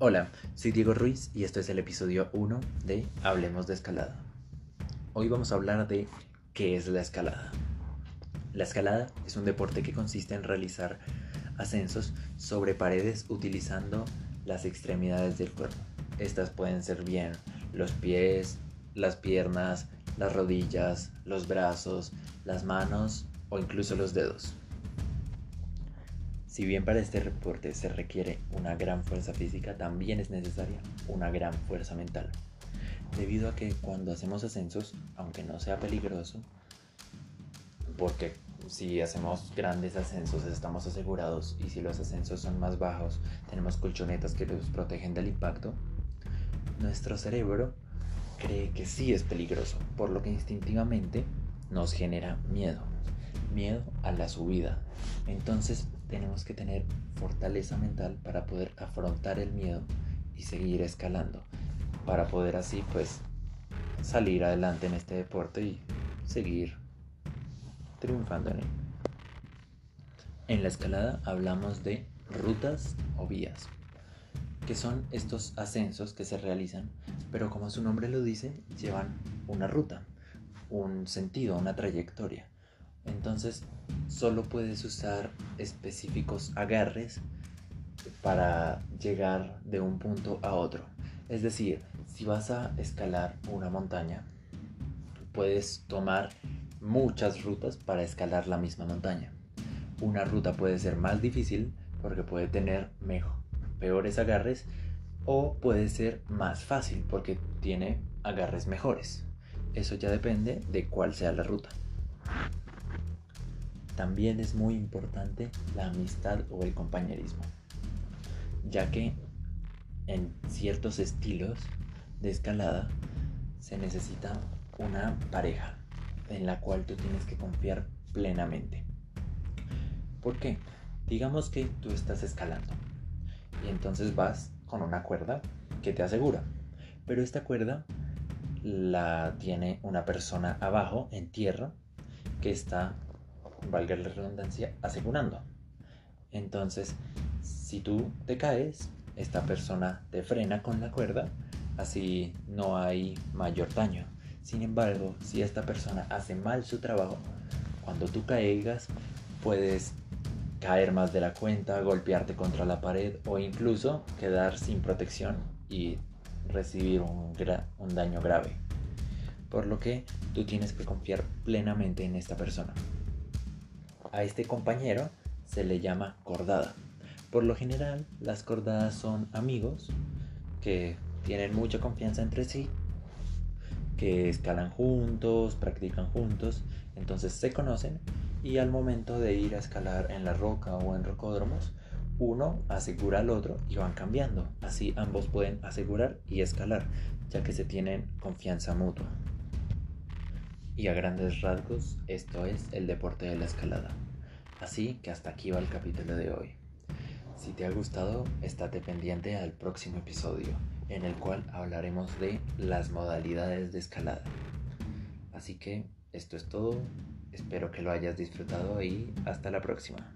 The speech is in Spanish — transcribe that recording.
Hola, soy Diego Ruiz y esto es el episodio 1 de Hablemos de Escalada. Hoy vamos a hablar de qué es la escalada. La escalada es un deporte que consiste en realizar ascensos sobre paredes utilizando las extremidades del cuerpo. Estas pueden ser bien los pies, las piernas, las rodillas, los brazos, las manos o incluso los dedos. Si bien para este deporte se requiere una gran fuerza física, también es necesaria una gran fuerza mental. Debido a que cuando hacemos ascensos, aunque no sea peligroso, porque si hacemos grandes ascensos estamos asegurados y si los ascensos son más bajos tenemos colchonetas que nos protegen del impacto, nuestro cerebro cree que sí es peligroso, por lo que instintivamente nos genera miedo, miedo a la subida. Entonces tenemos que tener fortaleza mental para poder afrontar el miedo y seguir escalando, para poder así pues salir adelante en este deporte y seguir triunfando en él. En la escalada hablamos de rutas o vías, que son estos ascensos que se realizan, pero como su nombre lo dice, llevan una ruta, un sentido, una trayectoria. Entonces, solo puedes usar específicos agarres para llegar de un punto a otro. Es decir, si vas a escalar una montaña, puedes tomar muchas rutas para escalar la misma montaña. Una ruta puede ser más difícil porque puede tener mejor, peores agarres o puede ser más fácil porque tiene agarres mejores. Eso ya depende de cuál sea la ruta. También es muy importante la amistad o el compañerismo, ya que en ciertos estilos de escalada se necesita una pareja en la cual tú tienes que confiar plenamente. ¿Por qué? Digamos que tú estás escalando y entonces vas con una cuerda que te asegura, pero esta cuerda la tiene una persona abajo en tierra que está valga la redundancia, asegurando. Entonces, si tú te caes, esta persona te frena con la cuerda, así no hay mayor daño. Sin embargo, si esta persona hace mal su trabajo, cuando tú caigas, puedes caer más de la cuenta, golpearte contra la pared o incluso quedar sin protección y recibir un, un daño grave. Por lo que tú tienes que confiar plenamente en esta persona. A este compañero se le llama cordada. Por lo general, las cordadas son amigos que tienen mucha confianza entre sí, que escalan juntos, practican juntos, entonces se conocen y al momento de ir a escalar en la roca o en rocódromos, uno asegura al otro y van cambiando. Así ambos pueden asegurar y escalar, ya que se tienen confianza mutua. Y a grandes rasgos, esto es el deporte de la escalada. Así que hasta aquí va el capítulo de hoy. Si te ha gustado, estate pendiente al próximo episodio, en el cual hablaremos de las modalidades de escalada. Así que esto es todo, espero que lo hayas disfrutado y hasta la próxima.